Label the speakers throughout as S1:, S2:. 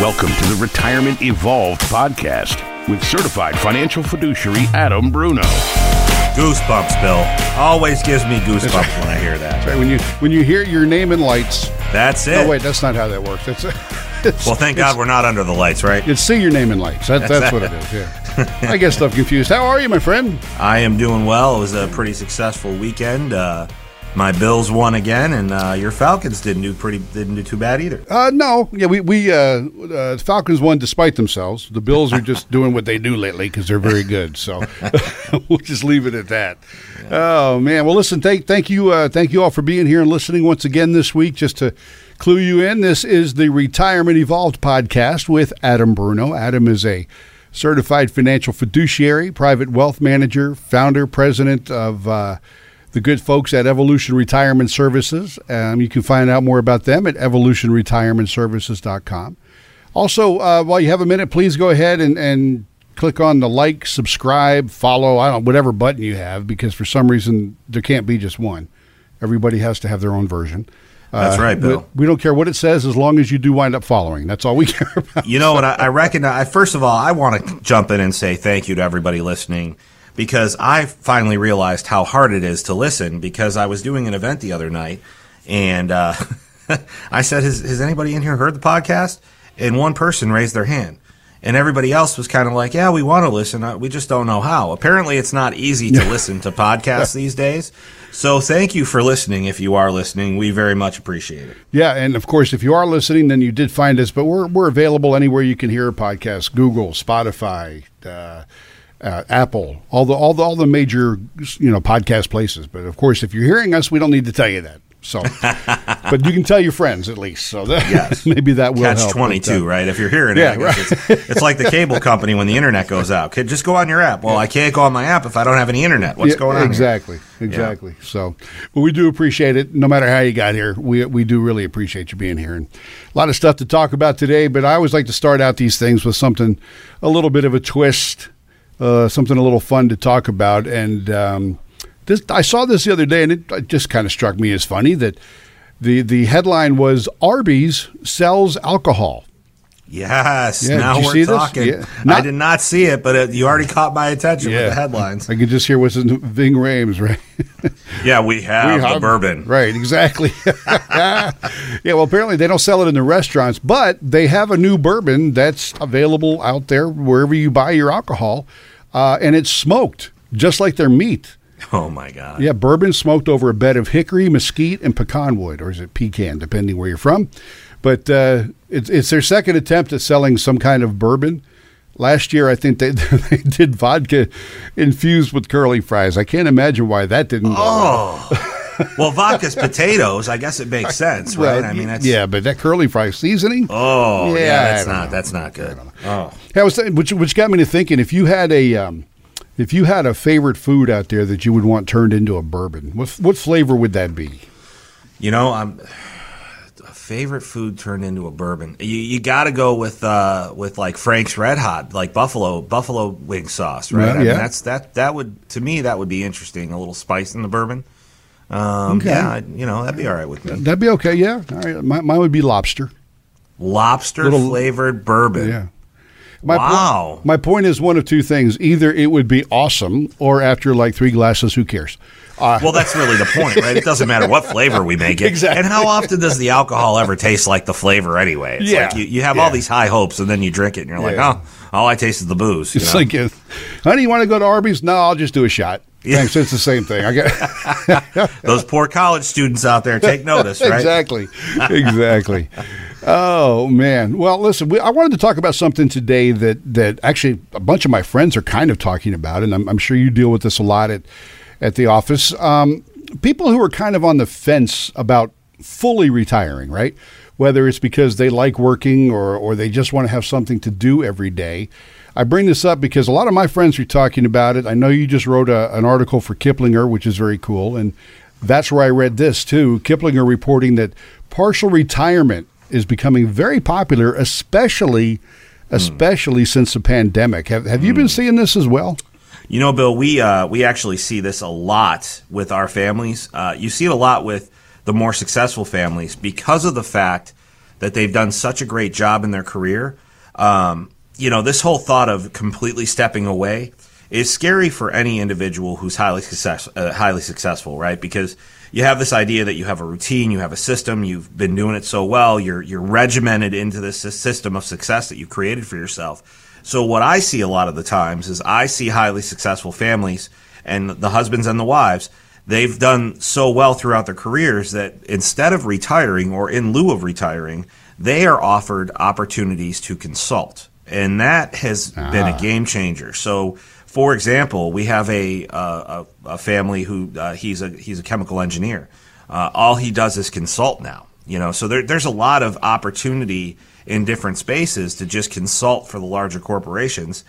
S1: Welcome to the Retirement Evolved podcast with certified financial fiduciary Adam Bruno.
S2: Goosebumps, Bill. Always gives me goosebumps when I hear that.
S3: Right, when you when you hear your name in lights.
S2: That's it.
S3: Oh wait, that's not how that works. It's, it's
S2: well, thank God we're not under the lights, right?
S3: it's see your name in lights. That, that's what it is. Yeah. I get stuff confused. How are you, my friend?
S2: I am doing well. It was a pretty successful weekend. Uh, my Bills won again, and uh, your Falcons didn't do pretty didn't do too bad either.
S3: Uh, no, yeah, we we uh, uh, Falcons won despite themselves. The Bills are just doing what they do lately because they're very good. So we'll just leave it at that. Oh man, well listen, thank thank you uh, thank you all for being here and listening once again this week. Just to clue you in, this is the Retirement Evolved podcast with Adam Bruno. Adam is a certified financial fiduciary, private wealth manager, founder, president of. The good folks at Evolution Retirement Services. Um, you can find out more about them at evolutionretirementservices.com. Also, uh, while you have a minute, please go ahead and, and click on the like, subscribe, follow, I don't whatever button you have, because for some reason there can't be just one. Everybody has to have their own version.
S2: That's
S3: Uh,
S2: right, Bill.
S3: We, we don't care what it says as long as you do wind up following. That's all we care about.
S2: You know what? I, I recognize. First of all, I want to jump in and say thank you to everybody listening because I finally realized how hard it is to listen. Because I was doing an event the other night, and uh, I said, has, "Has anybody in here heard the podcast?" And one person raised their hand, and everybody else was kind of like, "Yeah, we want to listen. uh, We just don't know how." Apparently, it's not easy to listen to podcasts these days. So, thank you for listening. If you are listening, we very much appreciate it.
S3: Yeah, and of course, if you are listening, then you did find us. But we're we're available anywhere you can hear a podcast: Google, Spotify, uh, uh, Apple, all the all the all the major you know podcast places. But of course, if you're hearing us, we don't need to tell you that. So, but you can tell your friends at least. So that
S2: Yes.
S3: maybe that will
S2: Catch
S3: help.
S2: twenty two,
S3: uh,
S2: right? If you're hearing
S3: Yeah,
S2: it, guess it's, it's like the cable company when the internet goes out. Could just go on your app. Well, I can't go on my app if I don't have any internet. What's
S3: yeah,
S2: going on? here?
S3: Exactly, exactly. So, but we do appreciate it. No matter how you got here, we we do really appreciate you being here, and a lot of stuff to talk about today. But I always like to start out these things with something a little bit of a twist, uh, something a little fun to talk about. And um, this, I saw this the other day, and it, it just kind of struck me as funny that the the headline was Arby's sells alcohol.
S2: Yes.
S3: Yeah,
S2: now we're talking.
S3: Yeah.
S2: I did not see it, but it, you already caught my attention with the headlines.
S3: I could just hear what's in Ving Rhames, right?
S2: Yeah, we have
S3: We
S2: the
S3: have-
S2: bourbon.
S3: Right, exactly. yeah, well, apparently they don't sell it in the restaurants, but they have a new bourbon that's available out there wherever you buy your alcohol, uh, and it's smoked, just like their meat.
S2: Oh my god.
S3: Yeah, bourbon smoked over a bed of hickory, mesquite, and pecan wood, or is it pecan, depending where you're from. But uh, it's, it's their second attempt at selling some kind of bourbon. Last year, I think they, they did vodka infused with curly fries. I can't imagine why that didn't.
S2: Oh. well, vodka's potatoes. I guess it makes sense, right?
S3: Well,
S2: I mean, that's
S3: yeah, but that curly fry seasoning.
S2: Oh, yeah,
S3: Yeah,
S2: that's
S3: don't know.
S2: that's not good. Oh.
S3: Hey, I was saying, which which got me to thinking if you had a um, if you had a favorite food out there that you would want turned into a bourbon, what what flavor would that be?
S2: You know, I'm favorite food turned into a bourbon. You you got to go with uh with like Frank's Red Hot, like buffalo buffalo wing sauce, right?
S3: Yeah,
S2: I mean,
S3: yeah.
S2: that's that that would to me that would be interesting. A little spice in the bourbon. Um,
S3: Okay.
S2: Yeah, you know that'd be all right with me.
S3: That'd be okay. Yeah, all right. My, mine would be lobster.
S2: Lobster
S3: Little-
S2: flavored bourbon.
S3: Yeah. My po-
S2: Wow.
S3: my point is one of two things: either it would be awesome, or after like three glasses, who cares? Uh,
S2: Well, that's really the point, right? It doesn't matter what flavor we make it.
S3: Exactly.
S2: And how often does the alcohol ever taste like the flavor anyway? It's
S3: Yeah.
S2: like you, you have
S3: Yeah.
S2: all these high hopes and then you drink it and you're like,
S3: Yeah.
S2: oh, all I taste is the booze. you
S3: it's
S2: know?
S3: like, uh, honey, you want to go to Arby's? No, I'll just do a shot.
S2: Yeah.
S3: Thanks. It's the same thing. I get
S2: Those poor college students out there take notice, right?
S3: exactly, exactly. Oh man. Well, listen, we, I wanted to talk about something today that that actually a bunch of my friends are kind of talking about, and I'm, I'm sure you deal with this a lot at at the office. Um, people who are kind of on the fence about fully retiring, right? Whether it's because they like working or or they just want to have something to do every day. I bring this up because a lot of my friends are talking about it. I know you just wrote a, an article for Kiplinger, which is very cool, and that's where I read this too. Kiplinger reporting that partial retirement is becoming very popular, especially especially since the pandemic. Have have you been seeing this as well?
S2: You know, Bill, we uh, we actually see this a lot with our families. Uh, you see it a lot with the more successful families because of the fact that they've done such a great job in their career. Um, you know, this whole thought of completely stepping away is scary for any individual who's highly success, uh, highly successful, right? Because you have this idea that you have a routine, you have a system, you've been doing it so well, you're you're regimented into this system of success that you've created for yourself. So what I see a lot of the times is I see highly successful families and the husbands and the wives, they've done so well throughout their careers that instead of retiring or in lieu of retiring, they are offered opportunities to consult. And that has ah. been a ah. game changer. So for example, we have a uh, a, a, family who uh, he's a he's a chemical engineer. Uh, all he does is consult now. You know, so there, there's a lot of opportunity in different spaces to just consult for the larger corporations,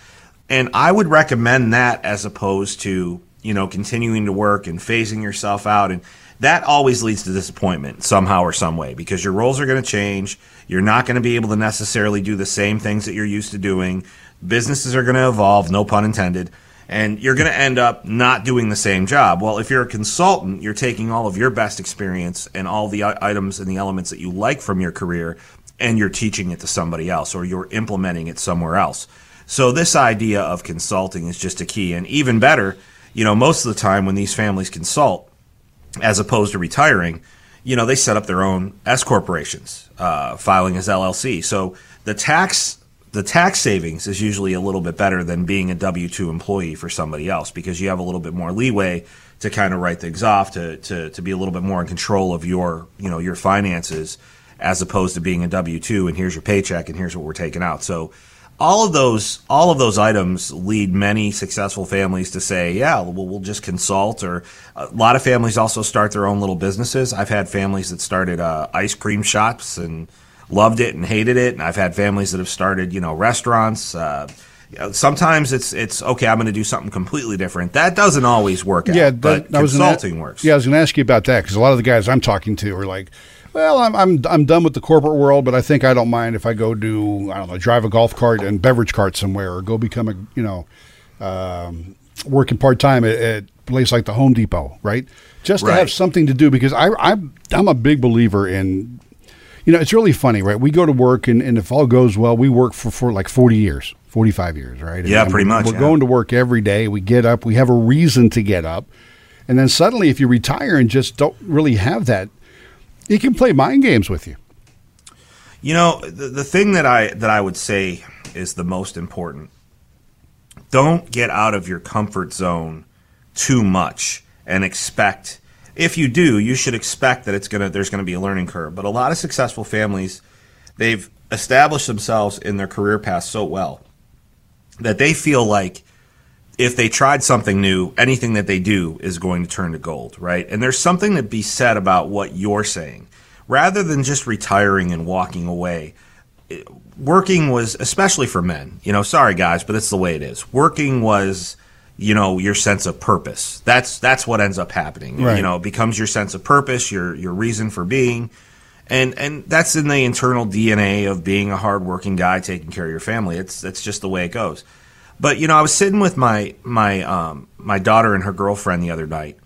S2: and I would recommend that as opposed to you know continuing to work and phasing yourself out and that always leads to disappointment somehow or some way because your roles are going to change. You're not going to be able to necessarily do the same things that you're used to doing businesses are going to evolve, no pun intended, and you're going to end up not doing the same job. Well, if you're a consultant, you're taking all of your best experience and all the items and the elements that you like from your career and you're teaching it to somebody else or you're implementing it somewhere else. So this idea of consulting is just a key and even better, you know, most of the time when these families consult as opposed to retiring, you know, they set up their own S corporations, uh, filing as LLC. So the tax the tax savings is usually a little bit better than being a W two employee for somebody else because you have a little bit more leeway to kind of write things off to, to, to be a little bit more in control of your you know your finances as opposed to being a W two and here's your paycheck and here's what we're taking out. So all of those all of those items lead many successful families to say, yeah, well, we'll just consult. Or a lot of families also start their own little businesses. I've had families that started uh, ice cream shops and loved it and hated it. And I've had families that have started, you know, restaurants. Uh, sometimes it's it's okay. I'm going to do something completely different. That doesn't always work out. Yeah, that, but that consulting
S3: was
S2: works.
S3: Yeah, I was going to ask you about that because a lot of the guys I'm talking to are like, "Well, I'm I'm I'm done with the corporate world, but I think I don't mind if I go do I don't know, drive a golf cart and beverage cart somewhere, or go become a you know, um, working part time at, at a place like the Home Depot, right? Just to right. have something to do because I I'm I'm a big believer in you know, it's really funny, right? We go to work, and, and if all goes well, we work for, for like 40 years, 45 years, right?
S2: Yeah, and pretty much.
S3: We're
S2: yeah.
S3: going to work every day. We get up, we have a reason to get up. And then suddenly, if you retire and just don't really have that, it can play mind games with you.
S2: You know, the, the thing that I that I would say is the most important. Don't get out of your comfort zone too much and expect if you do, you should expect that it's gonna there's gonna be a learning curve. But a lot of successful families, they've established themselves in their career path so well that they feel like if they tried something new, anything that they do is going to turn to gold, right? And there's something to be said about what you're saying. Rather than just retiring and walking away, working was, especially for men, you know, sorry guys, but it's the way it is. Working was you know your sense of purpose that's that's what ends up happening right. you know it becomes your sense of purpose your your reason for being and and that's in the internal DNA of being a hardworking guy taking care of your family it's it's just the way it goes but you know I was sitting with my my um, my daughter and her girlfriend the other night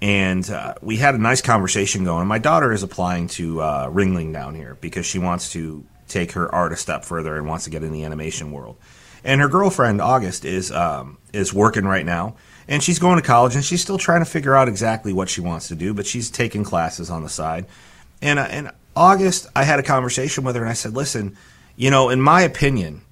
S2: and uh, we had a nice conversation going my daughter is applying to uh, Ringling down here because she wants to take her art a step further and wants to get in the animation world and her girlfriend August is um, is working right now, and she's going to college, and she's still trying to figure out exactly what she wants to do, but she's taking classes on the side. And uh, and August, I had a conversation with her, and I said, "Listen, you know, in my opinion,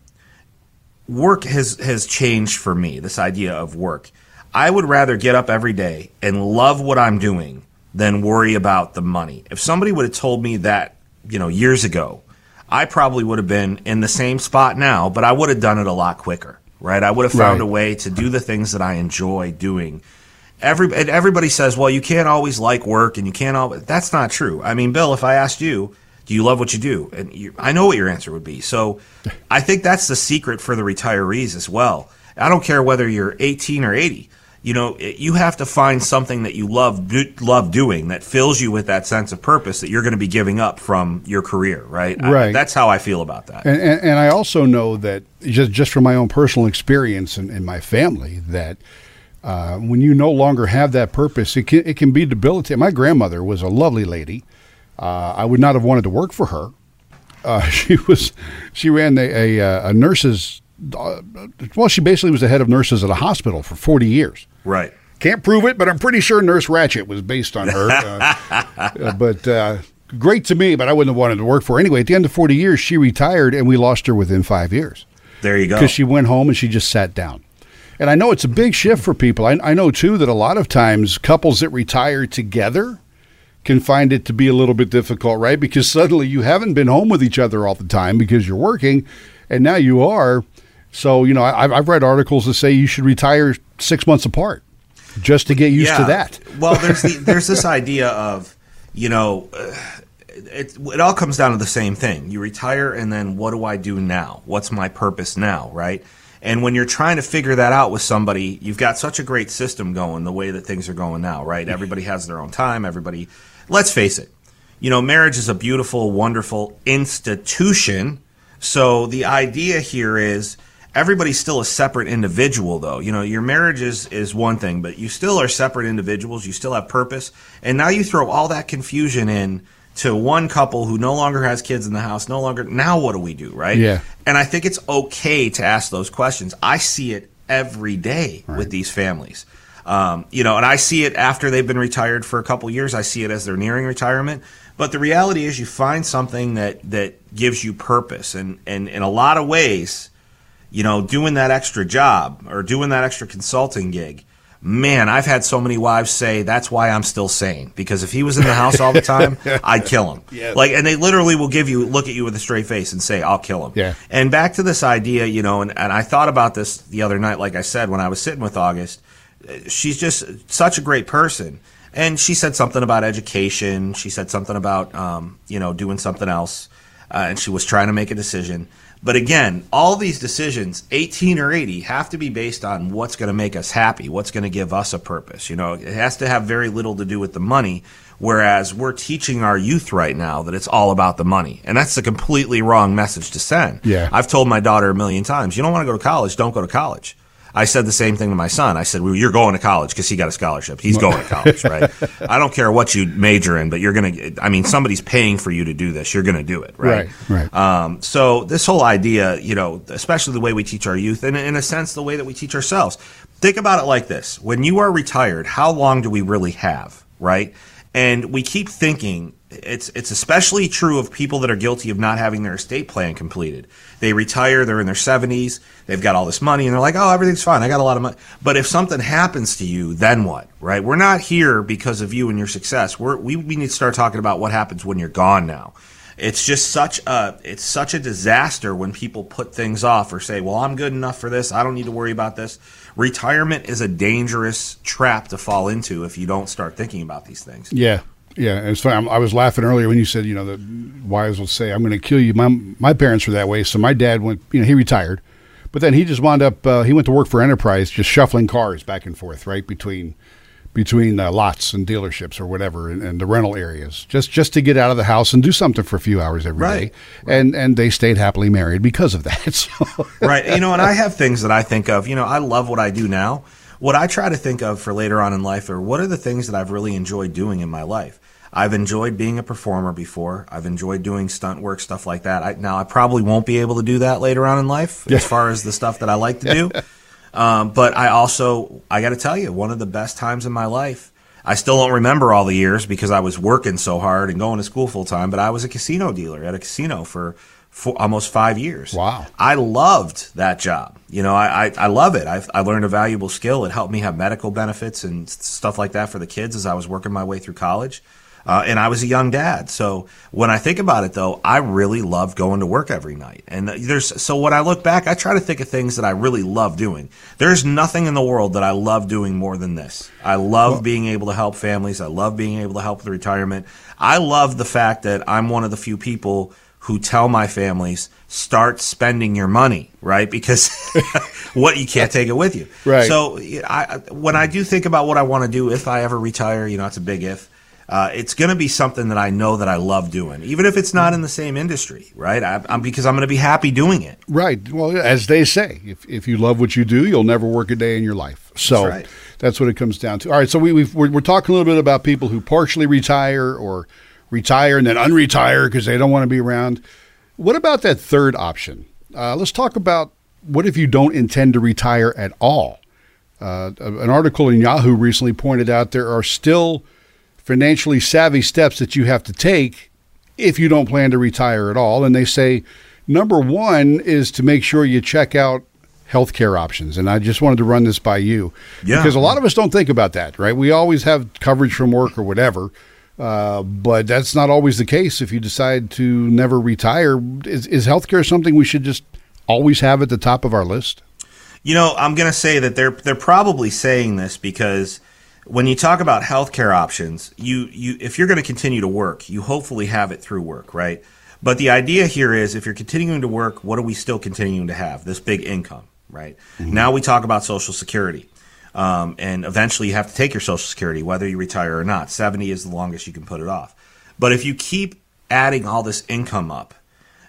S2: work has has changed for me. This idea of work, I would rather get up every day and love what I'm doing." than worry about the money. If somebody would have told me that, you know, years ago, I probably would have been in the same spot now, but I would have done it a lot quicker, right? I would have found right. a way to do the things that I enjoy doing. Every everybody says, well, you can't always like work, and you can't always. That's not true. I mean, Bill, if I asked you, do you love what you do? And you, I know what your answer would be. So, I think that's the secret for the retirees as well. I don't care whether you're 18 or 80 you know, you have to find something that you love do, love doing that fills you with that sense of purpose that you're going to be giving up from your career, right?
S3: Right.
S2: I, that's how I feel about that.
S3: And, and, and, I also know that just just from my own personal experience and, and my family that. Uh, when you no longer have that purpose, it can, it can be debilitating. My grandmother was a lovely lady. Uh, I would not have wanted to work for her uh, she was she ran a a, uh, a nurse's. Uh, well, she basically was the head of nurses at a hospital for forty years.
S2: Right.
S3: Can't prove it, but I'm pretty sure Nurse Ratched was based on her. uh, uh, but uh, great to me, but I wouldn't have wanted to work for her. Anyway, at the end of 40 years, she retired, and we lost her within five years.
S2: There you go.
S3: Because she went home and she just sat down. And I know it's a big shift for people. I, I know, too, that a lot of times couples that retire together can find it to be a little bit difficult, right? Because suddenly you haven't been home with each other all the time because you're working, and now you are. So, you know, I, I've read articles that say you should retire six months apart just to get used
S2: yeah.
S3: to that.
S2: well, there's the, there's this idea of you know. Uh, it, it all comes down to the same thing. You retire, and then what do I do now? What's my purpose now, right? And when you're trying to figure that out with somebody, you've got such a great system going the way that things are going now, right? Everybody has their own time. Everybody, let's face it, you know, marriage is a beautiful, wonderful institution. So the idea here is everybody's still a separate individual though. You know your marriage is is one thing but you still are separate individuals. You still have purpose. And now you throw all that confusion in to one couple who no longer has kids in the house no longer now what do we do right?
S3: Yeah.
S2: And i think it's okay to ask those questions. I see it every day right. with these families um, you know and i see it after they've been retired for a couple years i see it as they're nearing retirement but the reality is you find something that that gives you purpose and and in a lot of ways you know, doing that extra job or doing that extra consulting gig. Man, I've had so many wives say that's why I'm still sane because if he was in the house all the time, I'd kill him. Like, and they literally will give you look at you with a straight face and say, "I'll kill him."
S3: Yeah.
S2: And back to this idea, you know, and, and I thought about this the other night. Like I said, when I was sitting with August, she's just such a great person, and she said something about education. She said something about, um, you know, doing something else, uh, and she was trying to make a decision. But again, all these decisions, 18 or 80, have to be based on what's going to make us happy, what's going to give us a purpose. You know, it has to have very little to do with the money. Whereas we're teaching our youth right now that it's all about the money. And that's a completely wrong message to send.
S3: Yeah.
S2: I've told my daughter a million times, you don't want to go to college, don't go to college. I said the same thing to my son. I said, well, "You're going to college because he got a scholarship. He's going to college, right? I don't care what you major in, but you're going to. I mean, somebody's paying for you to do this. You're going to do it, right?
S3: Right. right.
S2: Um, so this whole idea, you know, especially the way we teach our youth, and in a sense, the way that we teach ourselves. Think about it like this: When you are retired, how long do we really have, right? And we keep thinking it's it's especially true of people that are guilty of not having their estate plan completed. They retire, they're in their 70s, they've got all this money and they're like, "Oh, everything's fine. I got a lot of money." But if something happens to you, then what? Right? We're not here because of you and your success. We're we, we need to start talking about what happens when you're gone now. It's just such a it's such a disaster when people put things off or say, "Well, I'm good enough for this. I don't need to worry about this." Retirement is a dangerous trap to fall into if you don't start thinking about these things.
S3: Yeah. Yeah, it's funny. I was laughing earlier when you said, you know, the wives will say, "I'm going to kill you." My my parents were that way. So my dad went, you know, he retired, but then he just wound up. Uh, he went to work for Enterprise, just shuffling cars back and forth, right between between uh, lots and dealerships or whatever, and, and, the rental areas, just just to get out of the house and do something for a few hours every
S2: right.
S3: day. And and they stayed happily married because of that.
S2: So. right. You know, and I have things that I think of. You know, I love what I do now. What I try to think of for later on in life are what are the things that I've really enjoyed doing in my life. I've enjoyed being a performer before. I've enjoyed doing stunt work, stuff like that. I, now I probably won't be able to do that later on in life yeah. as far as the stuff that I like to do. Um, but I also, I got to tell you, one of the best times in my life. I still don't remember all the years because I was working so hard and going to school full time. But I was a casino dealer at a casino for, for almost five years.
S3: Wow!
S2: I loved that job. You know, I I, I love it. I, I learned a valuable skill. It helped me have medical benefits and stuff like that for the kids as I was working my way through college. Uh, and I was a young dad. So when I think about it, though, I really love going to work every night. And there's so when I look back, I try to think of things that I really love doing. There's nothing in the world that I love doing more than this. I love well, being able to help families. I love being able to help with retirement. I love the fact that I'm one of the few people who tell my families start spending your money, right? Because what you can't take it with you.
S3: Right.
S2: So I, when I do think about what I want to do if I ever retire, you know, it's a big if uh, it's going to be something that I know that I love doing, even if it's not in the same industry, right? I, I'm, because I'm going to be happy doing it.
S3: Right. Well, as they say, if, if you love what you do, you'll never work a day in your life. So
S2: that's, right.
S3: that's what it comes down to. All right. So we, we are we're talking a little bit about people who partially retire or retire and then unretire because they don't want to be around. What about that third option? Uh, let's talk about what if you don't intend to retire at all? Uh, an article in Yahoo recently pointed out there are still financially savvy steps that you have to take if you don't plan to retire at all. And they say number one is to make sure you check out healthcare options. And I just wanted to run this by you
S2: Yeah.
S3: because a lot of us don't think about that, right? We always have coverage from work or whatever. Uh, but that's not always the case if you decide to never retire. Is, is healthcare something we should just always have at the top of our list?
S2: You know, I'm going to say that they're they're probably saying this because when you talk about healthcare options, you you if you're going to continue to work, you hopefully have it through work, right? But the idea here is if you're continuing to work, what are we still continuing to have? This big income, right? Now we talk about Social Security. Um, and eventually you have to take your Social Security, whether you retire or not. 70 is the longest you can put it off. But if you keep adding all this income up,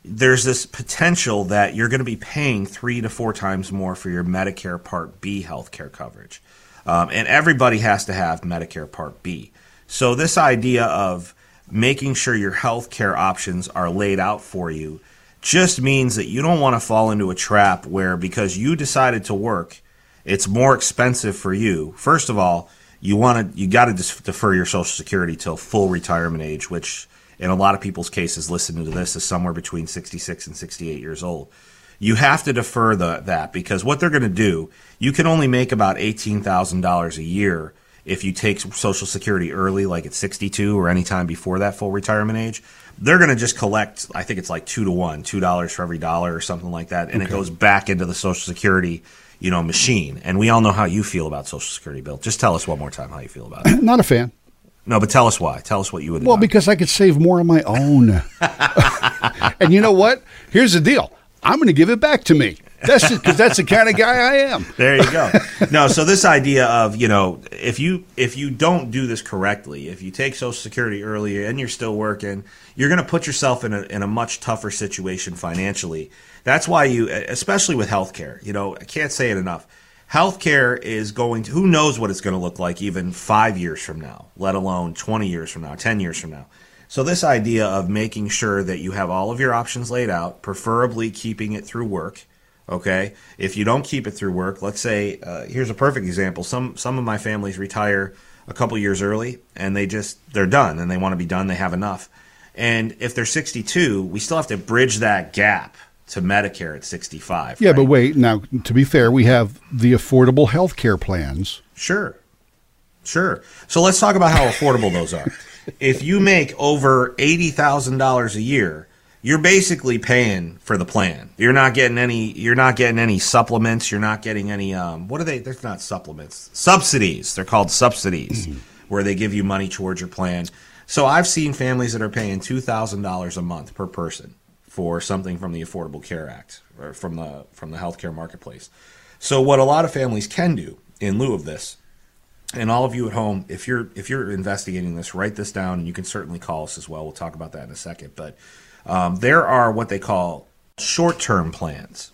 S2: there's this potential that you're going to be paying three to four times more for your Medicare Part B healthcare coverage. Um, and everybody has to have Medicare Part B. So, this idea of making sure your healthcare options are laid out for you just means that you don't want to fall into a trap where because you decided to work, it's more expensive for you. First of all, you want to you got to defer your Social Security till full retirement age, which in a lot of people's cases, listening to this, is somewhere between 66 and 68 years old. You have to defer the, that because what they're going to do, you can only make about $18,000 a year if you take Social Security early, like at 62 or any time before that full retirement age. They're going to just collect, I think it's like two to one, $2 for every dollar or something like that. And it goes back into the Social Security you know, machine. And we all know how you feel about Social Security, Bill. Just tell us one more time how you feel about it.
S3: Not a fan.
S2: No, but tell us why. Tell us what you would.
S3: Well,
S2: done.
S3: because I could save more on my own. and you know what? Here's the deal. I'm going to give it back to me. That's because that's the kind of guy I am.
S2: There you go. no, so this idea of you know if you if you don't do this correctly, if you take Social Security early and you're still working, you're going to put yourself in a in a much tougher situation financially. That's why you, especially with healthcare, you know, I can't say it enough. Healthcare is going to who knows what it's going to look like even five years from now, let alone twenty years from now, ten years from now. So this idea of making sure that you have all of your options laid out, preferably keeping it through work. Okay, if you don't keep it through work, let's say uh, here's a perfect example. Some some of my families retire a couple years early, and they just they're done, and they want to be done. They have enough, and if they're 62, we still have to bridge that gap to Medicare at 65.
S3: Yeah,
S2: right?
S3: but wait. Now, to be fair, we have the affordable health care plans.
S2: Sure. Sure. So let's talk about how affordable those are. If you make over $80,000 a year, you're basically paying for the plan. You're not getting any you're not getting any supplements, you're not getting any um what are they they're not supplements. Subsidies. They're called subsidies where they give you money towards your plan. So I've seen families that are paying $2,000 a month per person for something from the Affordable Care Act or from the from the healthcare marketplace. So what a lot of families can do in lieu of this and all of you at home, if you're if you're investigating this, write this down, and you can certainly call us as well. We'll talk about that in a second. But um, there are what they call short-term plans.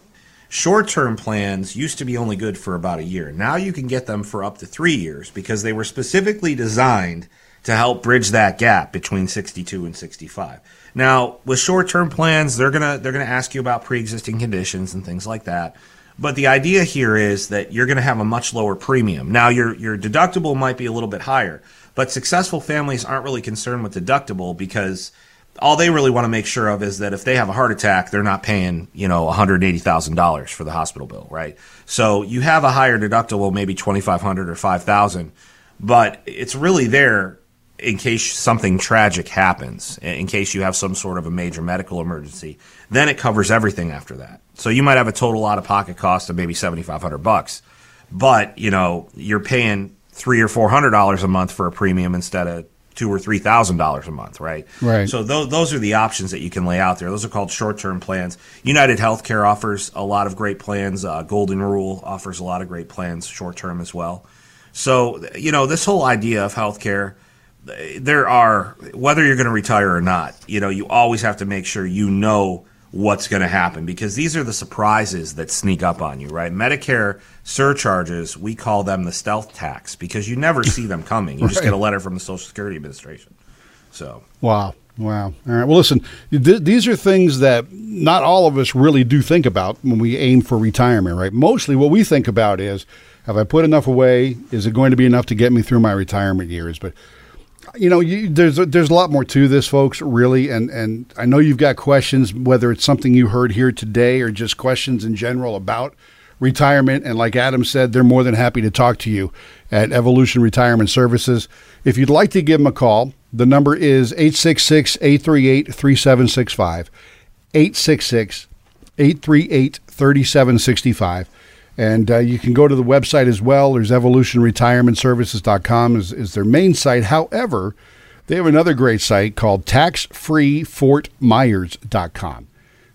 S2: Short-term plans used to be only good for about a year. Now you can get them for up to three years because they were specifically designed to help bridge that gap between 62 and 65. Now, with short-term plans, they're gonna they're gonna ask you about pre-existing conditions and things like that. But the idea here is that you're going to have a much lower premium. Now, your your deductible might be a little bit higher, but successful families aren't really concerned with deductible because all they really want to make sure of is that if they have a heart attack, they're not paying you know one hundred eighty thousand dollars for the hospital bill, right? So you have a higher deductible, maybe twenty five hundred or five thousand, but it's really there in case something tragic happens, in case you have some sort of a major medical emergency, then it covers everything after that. So you might have a total out of pocket cost of maybe seventy five hundred bucks, but you know you're paying three or four hundred dollars a month for a premium instead of two or three thousand dollars a month, right?
S3: Right.
S2: So those those are the options that you can lay out there. Those are called short term plans. United Healthcare offers a lot of great plans. Uh, Golden Rule offers a lot of great plans, short term as well. So you know this whole idea of healthcare there are whether you're going to retire or not you know you always have to make sure you know what's going to happen because these are the surprises that sneak up on you right medicare surcharges we call them the stealth tax because you never see them coming you just get a letter from the social security administration so
S3: Wow. Wow. All right. Well, listen, th- these are things that not all of us really do think about when we aim for retirement, right? Mostly what we think about is have I put enough away? Is it going to be enough to get me through my retirement years? But you know, you, there's a, there's a lot more to this, folks. Really, and and I know you've got questions, whether it's something you heard here today or just questions in general about retirement. And like Adam said, they're more than happy to talk to you at Evolution Retirement Services. If you'd like to give them a call, the number is 866 838 3765. 866 838 3765. And uh, you can go to the website as well. There's evolutionretirementservices.com is, is their main site. However, they have another great site called taxfreefortmyers.com.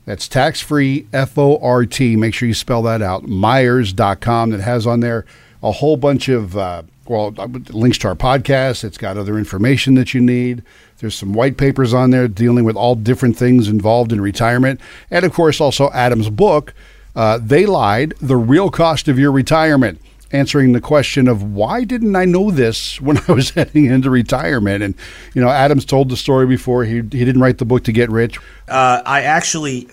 S3: That's tax-free, F-O-R-T. Make sure you spell that out, myers.com that has on there a whole bunch of, uh, well, links to our podcast. It's got other information that you need. There's some white papers on there dealing with all different things involved in retirement. And, of course, also Adam's book, uh, They Lied, The Real Cost of Your Retirement answering the question of why didn't I know this when I was heading into retirement? And you know, Adams told the story before. He he didn't write the book to get rich.
S2: Uh, I actually,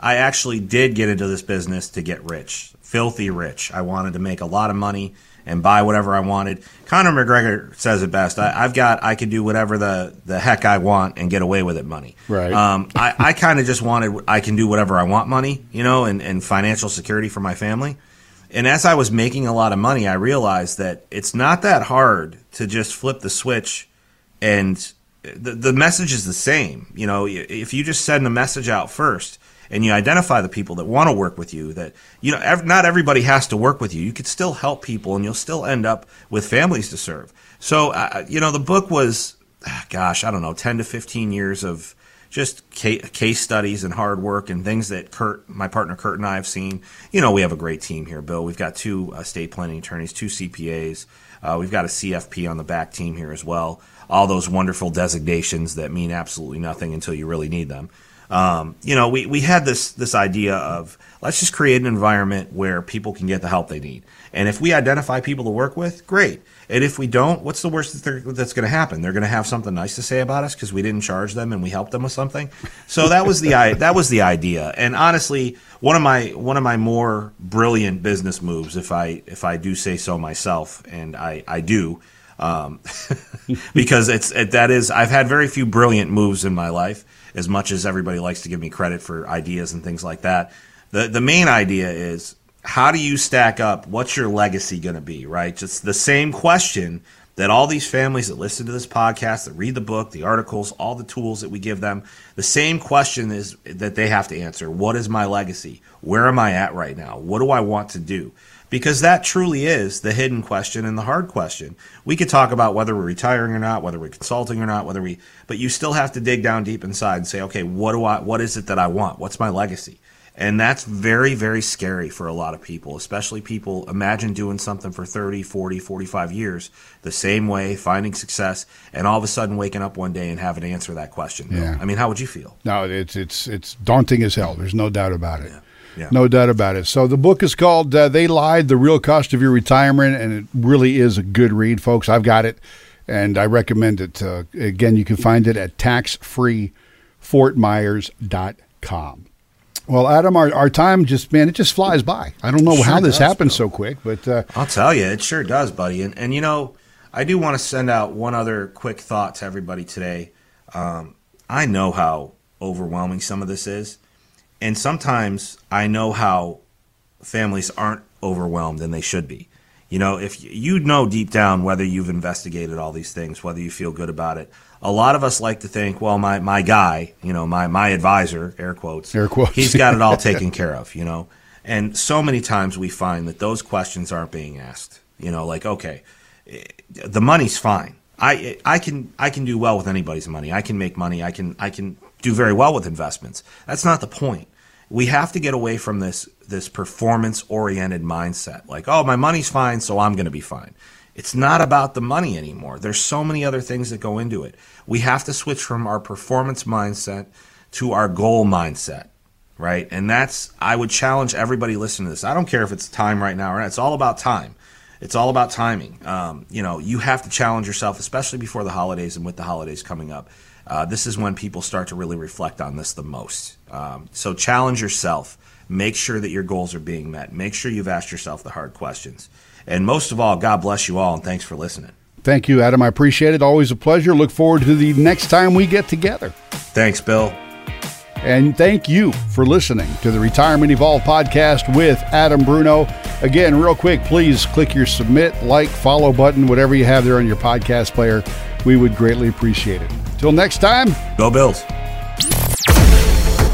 S2: I actually did get into this business to get rich, filthy rich. I wanted to make a lot of money and buy whatever I wanted. Conor McGregor says it best. I, have got I can do whatever the the heck I want and get away with it money.
S3: Right.
S2: Um, I, I kind of just wanted I can do whatever I want money, you know, and, and financial security for my family. And as I was making a lot of money, I realized that it's not that hard to just flip the switch and the, the message is the same. You know, if you just send a message out first and you identify the people that want to work with you, that, you know, not everybody has to work with you. You could still help people and you'll still end up with families to serve. So, uh, you know, the book was, ah, gosh, I don't know, 10 to 15 years of, just case studies and hard work and things that Kurt, my partner Kurt, and I have seen. You know, we have a great team here, Bill. We've got two estate planning attorneys, two CPAs. Uh, we've got a CFP on the back team here as well. All those wonderful designations that mean absolutely nothing until you really need them. Um, you know, we, we had this this idea of let's just create an environment where people can get the help they need. And if we identify people to work with, great. And if we don't, what's the worst that's going to happen? They're going to have something nice to say about us because we didn't charge them and we helped them with something. So that was the that was the idea. And honestly, one of my one of my more brilliant business moves, if I if I do say so myself, and I I do, um, because it's it, that is I've had very few brilliant moves in my life. As much as everybody likes to give me credit for ideas and things like that, the the main idea is how do you stack up? What's your legacy going to be, right? Just the same question that all these families that listen to this podcast, that read the book, the articles, all the tools that we give them, the same question is that they have to answer. What is my legacy? Where am I at right now? What do I want to do? Because that truly is the hidden question and the hard question. We could talk about whether we're retiring or not, whether we're consulting or not, whether we, but you still have to dig down deep inside and say, okay, what do I, what is it that I want? What's my legacy? And that's very, very scary for a lot of people, especially people. Imagine doing something for 30, 40, 45 years the same way, finding success, and all of a sudden waking up one day and having to answer that question.
S3: Yeah.
S2: I mean, how would you feel?
S3: No, it's, it's, it's daunting as hell. There's no doubt about it.
S2: Yeah. Yeah.
S3: No doubt about it. So the book is called uh, They Lied, The Real Cost of Your Retirement, and it really is a good read, folks. I've got it, and I recommend it. Uh, again, you can find it at taxfreefortmyers.com. Well, Adam, our, our time just man, it just flies by. I don't know
S2: sure
S3: how this
S2: does,
S3: happened
S2: Bill.
S3: so quick, but uh,
S2: I'll tell you, it sure does, buddy. And and you know, I do want to send out one other quick thought to everybody today. Um, I know how overwhelming some of this is, and sometimes I know how families aren't overwhelmed and they should be. You know, if you know deep down whether you've investigated all these things, whether you feel good about it. A lot of us like to think, well, my, my guy, you know, my, my advisor, air quotes,
S3: Air quotes.
S2: he's got it all taken care of, you know. And so many times we find that those questions aren't being asked. You know, like, okay, eh, the money's fine. I I can I can do well with anybody's money. I can make money. I can I can do very well with investments. That's not the point. We have to get away from this this performance oriented mindset. Like, oh, my money's fine, so I'm going to be fine. It's not about the money anymore. There's so many other things that go into it. We have to switch from our performance mindset to our goal mindset, right? And that's I would challenge everybody listening to this. I don't care if it's time right now or not. It's all about time. It's all about timing. Um, you know, you have to challenge yourself, especially before the holidays and with the holidays coming up. uh, this is when people start to really reflect on this the most. Um, so challenge yourself. Make sure that your goals are being met. Make sure you've asked yourself the hard questions. And most of all, God bless you all, and thanks for listening.
S3: Thank you, Adam. I appreciate it. Always a pleasure. Look forward to the next time we get together.
S2: Thanks, Bill.
S3: And thank you for listening to the Retirement Evolve podcast with Adam Bruno. Again, real quick, please click your submit, like, follow button, whatever you have there on your podcast player. We would greatly appreciate it. Till next time,
S2: go Bills.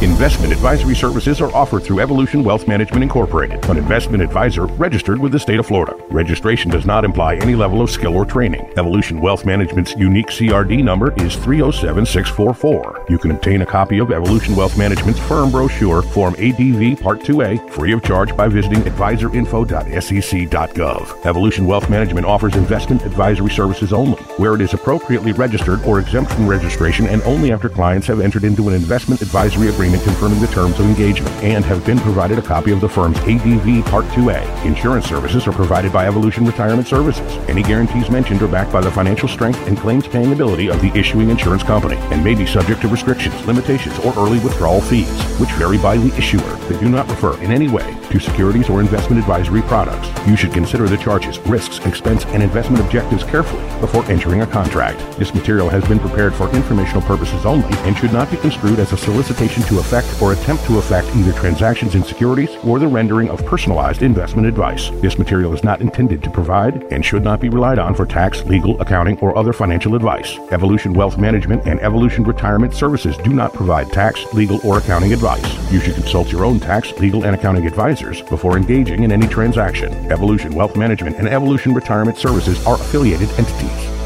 S1: Investment advisory services are offered through Evolution Wealth Management Incorporated, an investment advisor registered with the state of Florida. Registration does not imply any level of skill or training. Evolution Wealth Management's unique CRD number is 307644. You can obtain a copy of Evolution Wealth Management's firm brochure, Form ADV Part 2A, free of charge by visiting advisorinfo.sec.gov. Evolution Wealth Management offers investment advisory services only, where it is appropriately registered or exempt from registration and only after clients have entered into an investment advisory agreement agreement confirming the terms of engagement and have been provided a copy of the firm's ADV Part 2A. Insurance services are provided by Evolution Retirement Services. Any guarantees mentioned are backed by the financial strength and claims paying ability of the issuing insurance company and may be subject to restrictions, limitations, or early withdrawal fees, which vary by the issuer. They do not refer in any way to securities or investment advisory products. You should consider the charges, risks, expense, and investment objectives carefully before entering a contract. This material has been prepared for informational purposes only and should not be construed as a solicitation affect or attempt to affect either transactions in securities or the rendering of personalized investment advice. This material is not intended to provide and should not be relied on for tax, legal, accounting, or other financial advice. Evolution Wealth Management and Evolution Retirement Services do not provide tax, legal, or accounting advice. You should consult your own tax, legal, and accounting advisors before engaging in any transaction. Evolution Wealth Management and Evolution Retirement Services are affiliated entities.